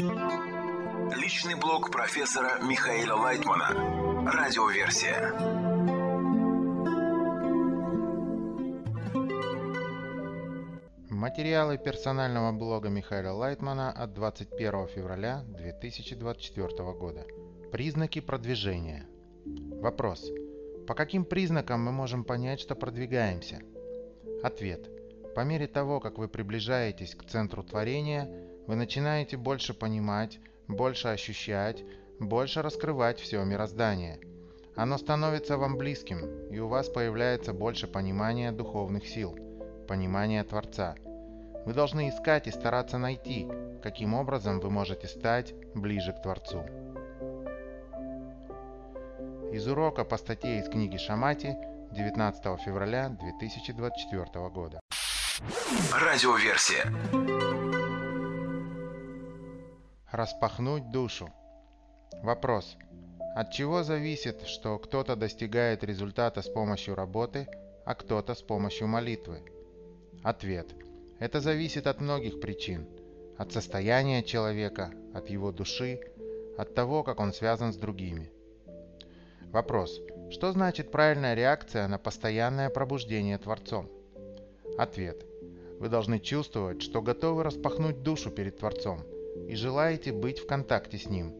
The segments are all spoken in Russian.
Личный блог профессора Михаила Лайтмана. Радиоверсия. Материалы персонального блога Михаила Лайтмана от 21 февраля 2024 года. Признаки продвижения. Вопрос. По каким признакам мы можем понять, что продвигаемся? Ответ. По мере того, как вы приближаетесь к центру творения, вы начинаете больше понимать, больше ощущать, больше раскрывать все мироздание. Оно становится вам близким, и у вас появляется больше понимания духовных сил, понимания Творца. Вы должны искать и стараться найти, каким образом вы можете стать ближе к Творцу. Из урока по статье из книги Шамати 19 февраля 2024 года. Радиоверсия. Распахнуть душу. Вопрос. От чего зависит, что кто-то достигает результата с помощью работы, а кто-то с помощью молитвы? Ответ. Это зависит от многих причин. От состояния человека, от его души, от того, как он связан с другими. Вопрос. Что значит правильная реакция на постоянное пробуждение Творцом? Ответ. Вы должны чувствовать, что готовы распахнуть душу перед Творцом – и желаете быть в контакте с Ним.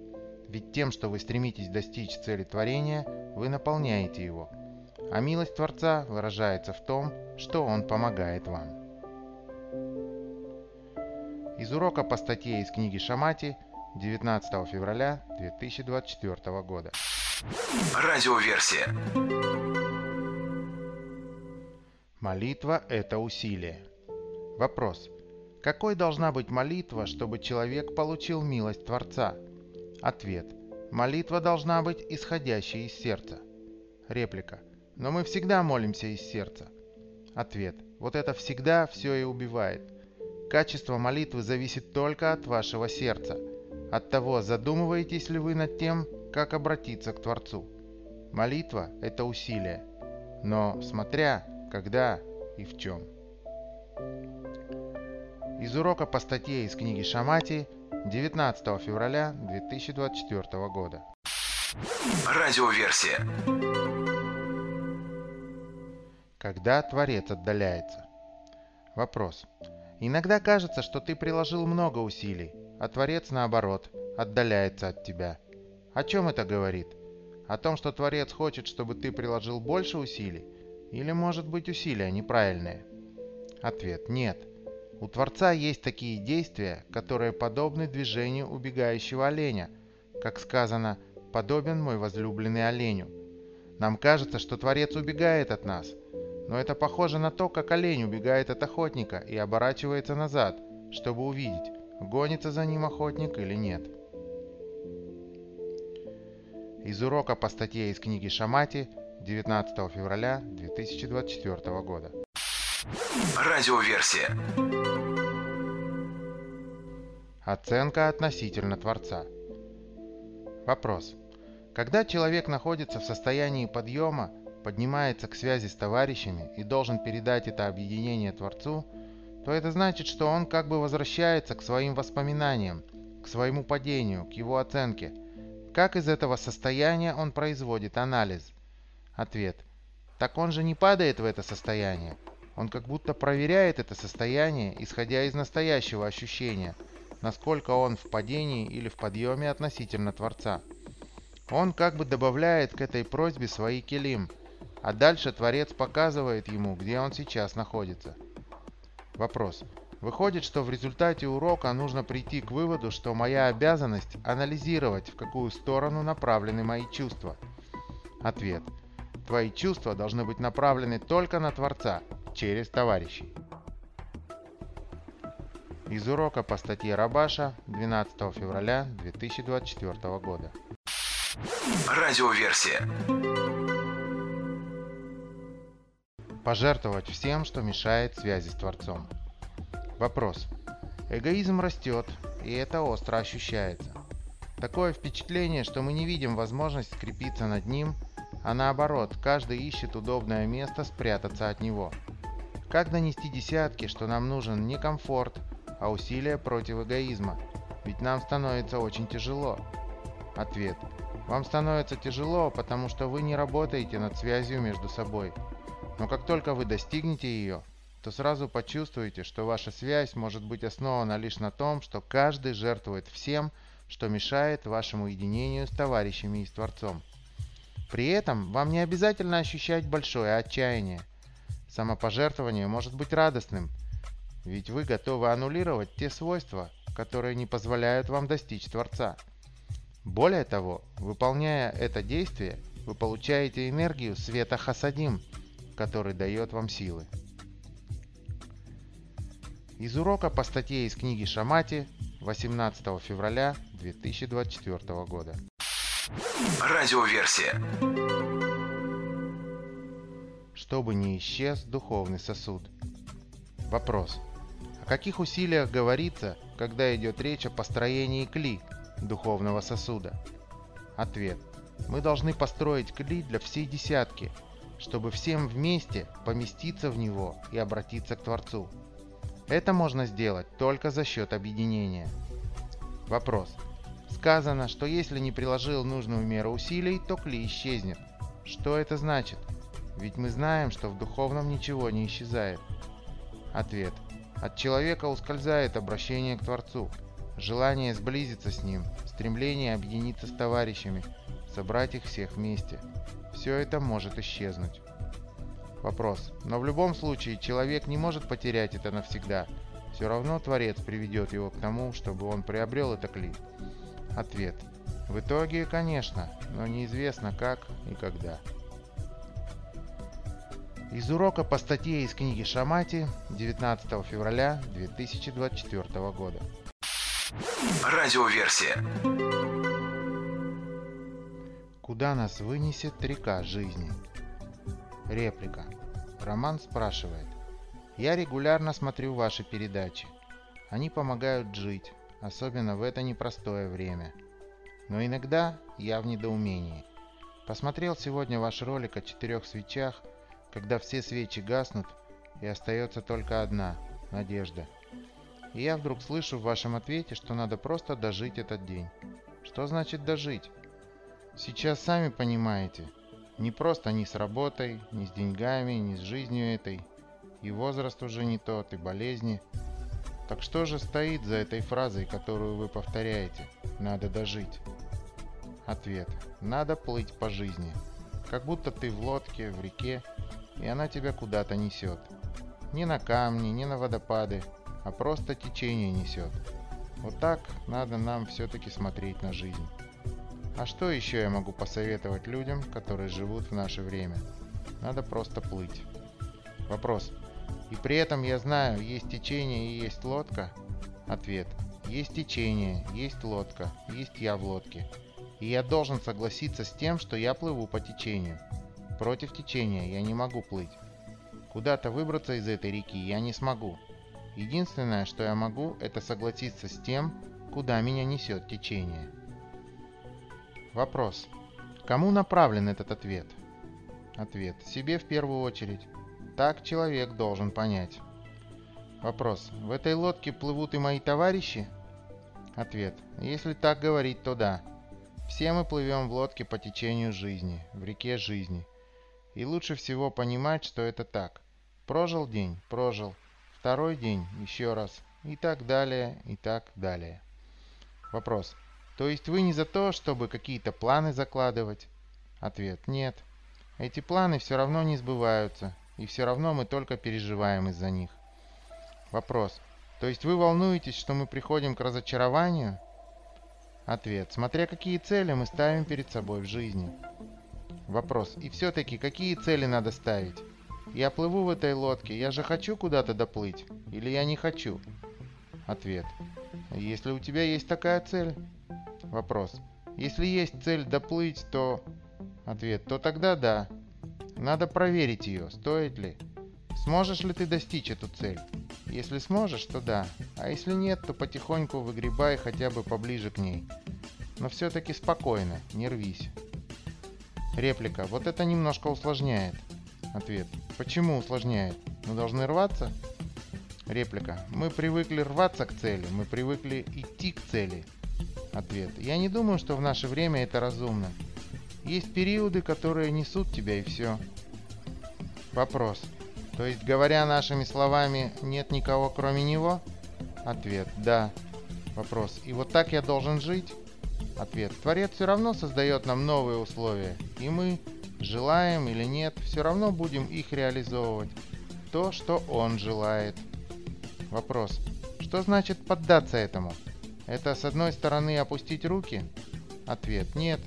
Ведь тем, что вы стремитесь достичь цели творения, вы наполняете его. А милость Творца выражается в том, что Он помогает вам. Из урока по статье из книги Шамати 19 февраля 2024 года. Радиоверсия. Молитва – это усилие. Вопрос. Какой должна быть молитва, чтобы человек получил милость Творца? Ответ. Молитва должна быть исходящей из сердца. Реплика. Но мы всегда молимся из сердца. Ответ. Вот это всегда все и убивает. Качество молитвы зависит только от вашего сердца. От того, задумываетесь ли вы над тем, как обратиться к Творцу. Молитва – это усилие. Но смотря, когда и в чем. Из урока по статье из книги Шамати 19 февраля 2024 года. Радиоверсия. Когда Творец отдаляется? Вопрос. Иногда кажется, что ты приложил много усилий, а Творец, наоборот, отдаляется от тебя. О чем это говорит? О том, что Творец хочет, чтобы ты приложил больше усилий? Или, может быть, усилия неправильные? Ответ – нет. У Творца есть такие действия, которые подобны движению убегающего оленя. Как сказано, подобен мой возлюбленный оленю. Нам кажется, что Творец убегает от нас, но это похоже на то, как олень убегает от охотника и оборачивается назад, чтобы увидеть, гонится за ним охотник или нет. Из урока по статье из книги Шамати 19 февраля 2024 года. Радиоверсия. Оценка относительно Творца. Вопрос. Когда человек находится в состоянии подъема, поднимается к связи с товарищами и должен передать это объединение Творцу, то это значит, что он как бы возвращается к своим воспоминаниям, к своему падению, к его оценке. Как из этого состояния он производит анализ? Ответ. Так он же не падает в это состояние. Он как будто проверяет это состояние, исходя из настоящего ощущения – насколько он в падении или в подъеме относительно Творца. Он как бы добавляет к этой просьбе свои килим, а дальше Творец показывает ему, где он сейчас находится. Вопрос. Выходит, что в результате урока нужно прийти к выводу, что моя обязанность анализировать, в какую сторону направлены мои чувства. Ответ. Твои чувства должны быть направлены только на Творца, через товарищей. Из урока по статье Рабаша 12 февраля 2024 года. Радиоверсия. Пожертвовать всем, что мешает связи с Творцом. Вопрос. Эгоизм растет, и это остро ощущается. Такое впечатление, что мы не видим возможность скрепиться над ним, а наоборот, каждый ищет удобное место спрятаться от него. Как донести десятки, что нам нужен не комфорт, а усилия против эгоизма. Ведь нам становится очень тяжело. Ответ. Вам становится тяжело, потому что вы не работаете над связью между собой. Но как только вы достигнете ее, то сразу почувствуете, что ваша связь может быть основана лишь на том, что каждый жертвует всем, что мешает вашему единению с товарищами и с Творцом. При этом вам не обязательно ощущать большое отчаяние. Самопожертвование может быть радостным, ведь вы готовы аннулировать те свойства, которые не позволяют вам достичь Творца. Более того, выполняя это действие, вы получаете энергию света Хасадим, который дает вам силы. Из урока по статье из книги Шамати 18 февраля 2024 года. Радиоверсия. Чтобы не исчез духовный сосуд. Вопрос. О каких усилиях говорится, когда идет речь о построении кли, духовного сосуда? Ответ. Мы должны построить кли для всей десятки, чтобы всем вместе поместиться в него и обратиться к Творцу. Это можно сделать только за счет объединения. Вопрос. Сказано, что если не приложил нужную меру усилий, то кли исчезнет. Что это значит? Ведь мы знаем, что в духовном ничего не исчезает. Ответ. От человека ускользает обращение к Творцу, желание сблизиться с Ним, стремление объединиться с товарищами, собрать их всех вместе. Все это может исчезнуть. Вопрос. Но в любом случае человек не может потерять это навсегда. Все равно Творец приведет его к тому, чтобы он приобрел это кли. Ответ. В итоге, конечно, но неизвестно как и когда. Из урока по статье из книги Шамати 19 февраля 2024 года. Радиоверсия. Куда нас вынесет река жизни? Реплика. Роман спрашивает. Я регулярно смотрю ваши передачи. Они помогают жить, особенно в это непростое время. Но иногда я в недоумении. Посмотрел сегодня ваш ролик о четырех свечах, когда все свечи гаснут, и остается только одна – надежда. И я вдруг слышу в вашем ответе, что надо просто дожить этот день. Что значит дожить? Сейчас сами понимаете, не просто ни с работой, ни с деньгами, ни с жизнью этой. И возраст уже не тот, и болезни. Так что же стоит за этой фразой, которую вы повторяете? Надо дожить. Ответ. Надо плыть по жизни. Как будто ты в лодке, в реке, и она тебя куда-то несет. Не на камни, не на водопады, а просто течение несет. Вот так надо нам все-таки смотреть на жизнь. А что еще я могу посоветовать людям, которые живут в наше время? Надо просто плыть. Вопрос. И при этом я знаю, есть течение и есть лодка? Ответ. Есть течение, есть лодка, есть я в лодке. И я должен согласиться с тем, что я плыву по течению. Против течения я не могу плыть. Куда-то выбраться из этой реки я не смогу. Единственное, что я могу, это согласиться с тем, куда меня несет течение. Вопрос. Кому направлен этот ответ? Ответ. Себе в первую очередь. Так человек должен понять. Вопрос. В этой лодке плывут и мои товарищи? Ответ. Если так говорить, то да. Все мы плывем в лодке по течению жизни, в реке жизни. И лучше всего понимать, что это так. Прожил день, прожил. Второй день, еще раз. И так далее, и так далее. Вопрос. То есть вы не за то, чтобы какие-то планы закладывать? Ответ – нет. Эти планы все равно не сбываются, и все равно мы только переживаем из-за них. Вопрос. То есть вы волнуетесь, что мы приходим к разочарованию? Ответ. Смотря какие цели мы ставим перед собой в жизни. Вопрос. И все-таки какие цели надо ставить? Я плыву в этой лодке, я же хочу куда-то доплыть? Или я не хочу? Ответ. Если у тебя есть такая цель, Вопрос. Если есть цель доплыть, то... Ответ. То тогда да. Надо проверить ее, стоит ли. Сможешь ли ты достичь эту цель? Если сможешь, то да. А если нет, то потихоньку выгребай хотя бы поближе к ней. Но все-таки спокойно, не рвись. Реплика. Вот это немножко усложняет. Ответ. Почему усложняет? Мы должны рваться? Реплика. Мы привыкли рваться к цели, мы привыкли идти к цели. Ответ. Я не думаю, что в наше время это разумно. Есть периоды, которые несут тебя и все. Вопрос. То есть, говоря нашими словами, нет никого кроме него? Ответ. Да. Вопрос. И вот так я должен жить? Ответ. Творец все равно создает нам новые условия, и мы, желаем или нет, все равно будем их реализовывать. То, что он желает. Вопрос. Что значит поддаться этому? Это с одной стороны опустить руки? Ответ. Нет.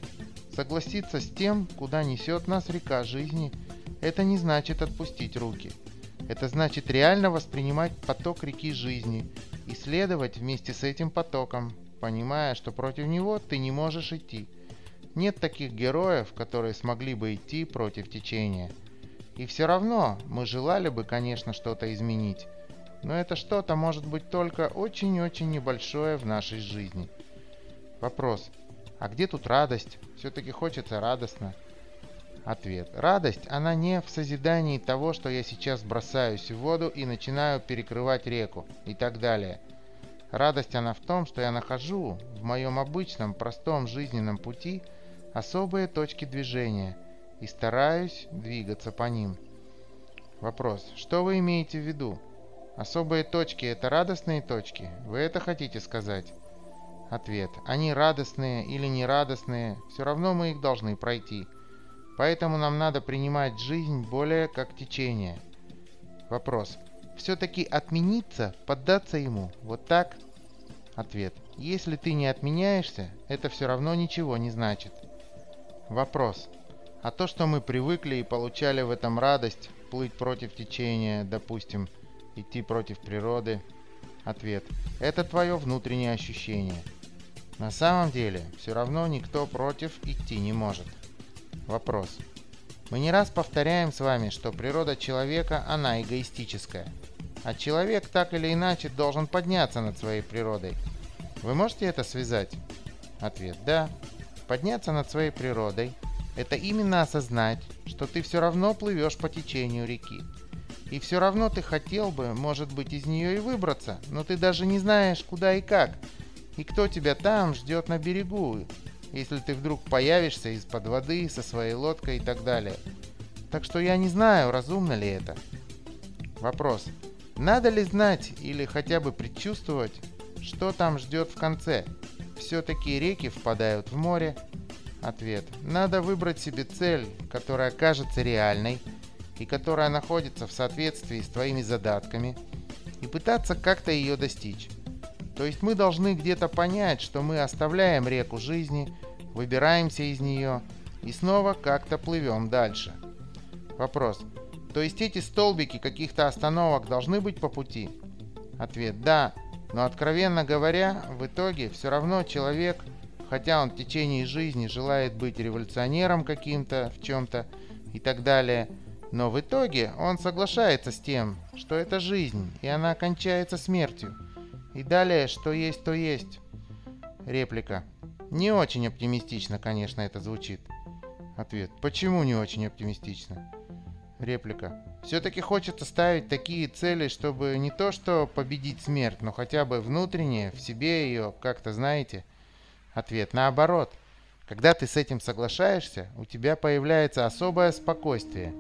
Согласиться с тем, куда несет нас река жизни, это не значит отпустить руки. Это значит реально воспринимать поток реки жизни и следовать вместе с этим потоком, понимая, что против него ты не можешь идти. Нет таких героев, которые смогли бы идти против течения. И все равно мы желали бы, конечно, что-то изменить. Но это что-то может быть только очень-очень небольшое в нашей жизни. Вопрос. А где тут радость? Все-таки хочется радостно. Ответ. Радость, она не в созидании того, что я сейчас бросаюсь в воду и начинаю перекрывать реку и так далее. Радость она в том, что я нахожу в моем обычном простом жизненном пути особые точки движения и стараюсь двигаться по ним. Вопрос. Что вы имеете в виду? Особые точки – это радостные точки? Вы это хотите сказать? Ответ. Они радостные или нерадостные, все равно мы их должны пройти. Поэтому нам надо принимать жизнь более как течение. Вопрос все-таки отмениться, поддаться ему, вот так? Ответ. Если ты не отменяешься, это все равно ничего не значит. Вопрос. А то, что мы привыкли и получали в этом радость, плыть против течения, допустим, идти против природы? Ответ. Это твое внутреннее ощущение. На самом деле, все равно никто против идти не может. Вопрос. Мы не раз повторяем с вами, что природа человека, она эгоистическая. А человек так или иначе должен подняться над своей природой. Вы можете это связать? Ответ – да. Подняться над своей природой – это именно осознать, что ты все равно плывешь по течению реки. И все равно ты хотел бы, может быть, из нее и выбраться, но ты даже не знаешь, куда и как. И кто тебя там ждет на берегу, если ты вдруг появишься из-под воды со своей лодкой и так далее. Так что я не знаю, разумно ли это. Вопрос. Надо ли знать или хотя бы предчувствовать, что там ждет в конце? Все-таки реки впадают в море. Ответ. Надо выбрать себе цель, которая кажется реальной и которая находится в соответствии с твоими задатками, и пытаться как-то ее достичь. То есть мы должны где-то понять, что мы оставляем реку жизни, выбираемся из нее и снова как-то плывем дальше. Вопрос. То есть эти столбики каких-то остановок должны быть по пути? Ответ – да, но откровенно говоря, в итоге все равно человек, хотя он в течение жизни желает быть революционером каким-то в чем-то и так далее, но в итоге он соглашается с тем, что это жизнь, и она кончается смертью. И далее, что есть, то есть. Реплика. Не очень оптимистично, конечно, это звучит. Ответ. Почему не очень оптимистично? Реплика. Все-таки хочется ставить такие цели, чтобы не то что победить смерть, но хотя бы внутренне, в себе ее, как-то знаете. Ответ. Наоборот. Когда ты с этим соглашаешься, у тебя появляется особое спокойствие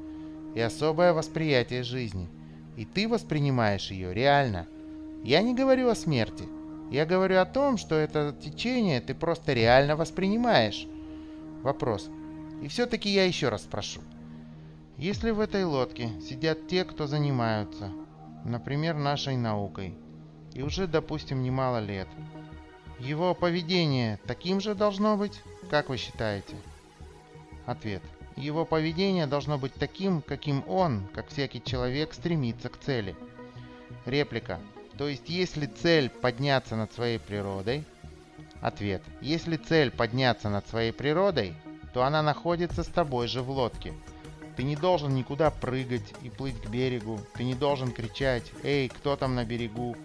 и особое восприятие жизни. И ты воспринимаешь ее реально. Я не говорю о смерти. Я говорю о том, что это течение ты просто реально воспринимаешь. Вопрос. И все-таки я еще раз спрошу. Если в этой лодке сидят те, кто занимаются, например, нашей наукой, и уже, допустим, немало лет, его поведение таким же должно быть, как вы считаете? Ответ. Его поведение должно быть таким, каким он, как всякий человек, стремится к цели. Реплика. То есть, если цель подняться над своей природой... Ответ. Если цель подняться над своей природой, то она находится с тобой же в лодке – ты не должен никуда прыгать и плыть к берегу. Ты не должен кричать «Эй, кто там на берегу?»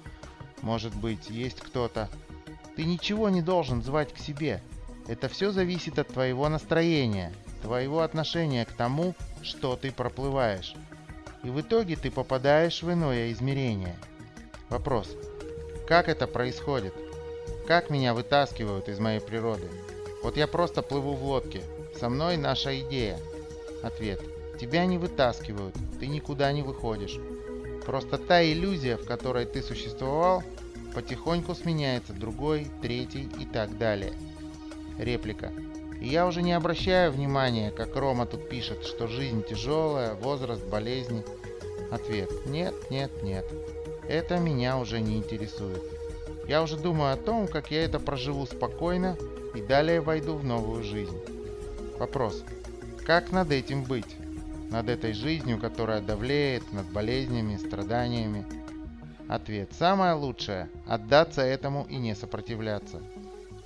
Может быть, есть кто-то. Ты ничего не должен звать к себе. Это все зависит от твоего настроения, твоего отношения к тому, что ты проплываешь. И в итоге ты попадаешь в иное измерение. Вопрос. Как это происходит? Как меня вытаскивают из моей природы? Вот я просто плыву в лодке. Со мной наша идея. Ответ. Тебя не вытаскивают, ты никуда не выходишь. Просто та иллюзия, в которой ты существовал, потихоньку сменяется другой, третий и так далее. Реплика. И я уже не обращаю внимания, как Рома тут пишет, что жизнь тяжелая, возраст, болезни. Ответ. Нет, нет, нет. Это меня уже не интересует. Я уже думаю о том, как я это проживу спокойно и далее войду в новую жизнь. Вопрос. Как над этим быть? Над этой жизнью, которая давлеет, над болезнями, страданиями? Ответ. Самое лучшее – отдаться этому и не сопротивляться.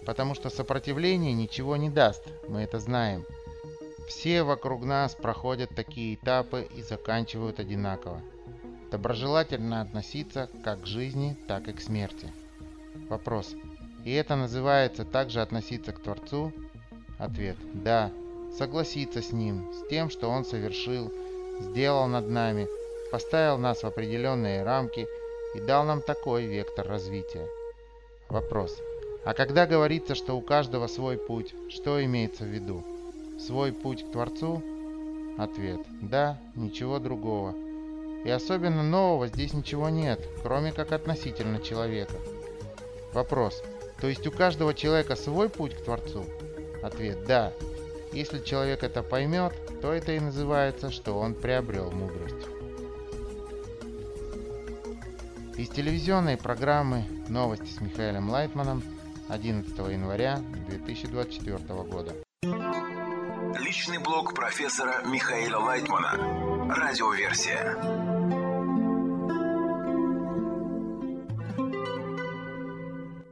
Потому что сопротивление ничего не даст, мы это знаем. Все вокруг нас проходят такие этапы и заканчивают одинаково. Доброжелательно относиться как к жизни, так и к смерти. Вопрос. И это называется также относиться к Творцу? Ответ. Да согласиться с Ним, с тем, что Он совершил, сделал над нами, поставил нас в определенные рамки и дал нам такой вектор развития. Вопрос. А когда говорится, что у каждого свой путь, что имеется в виду? Свой путь к Творцу? Ответ. Да, ничего другого. И особенно нового здесь ничего нет, кроме как относительно человека. Вопрос. То есть у каждого человека свой путь к Творцу? Ответ. Да. Если человек это поймет, то это и называется, что он приобрел мудрость. Из телевизионной программы «Новости с Михаилом Лайтманом» 11 января 2024 года. Личный блог профессора Михаила Лайтмана. Радиоверсия.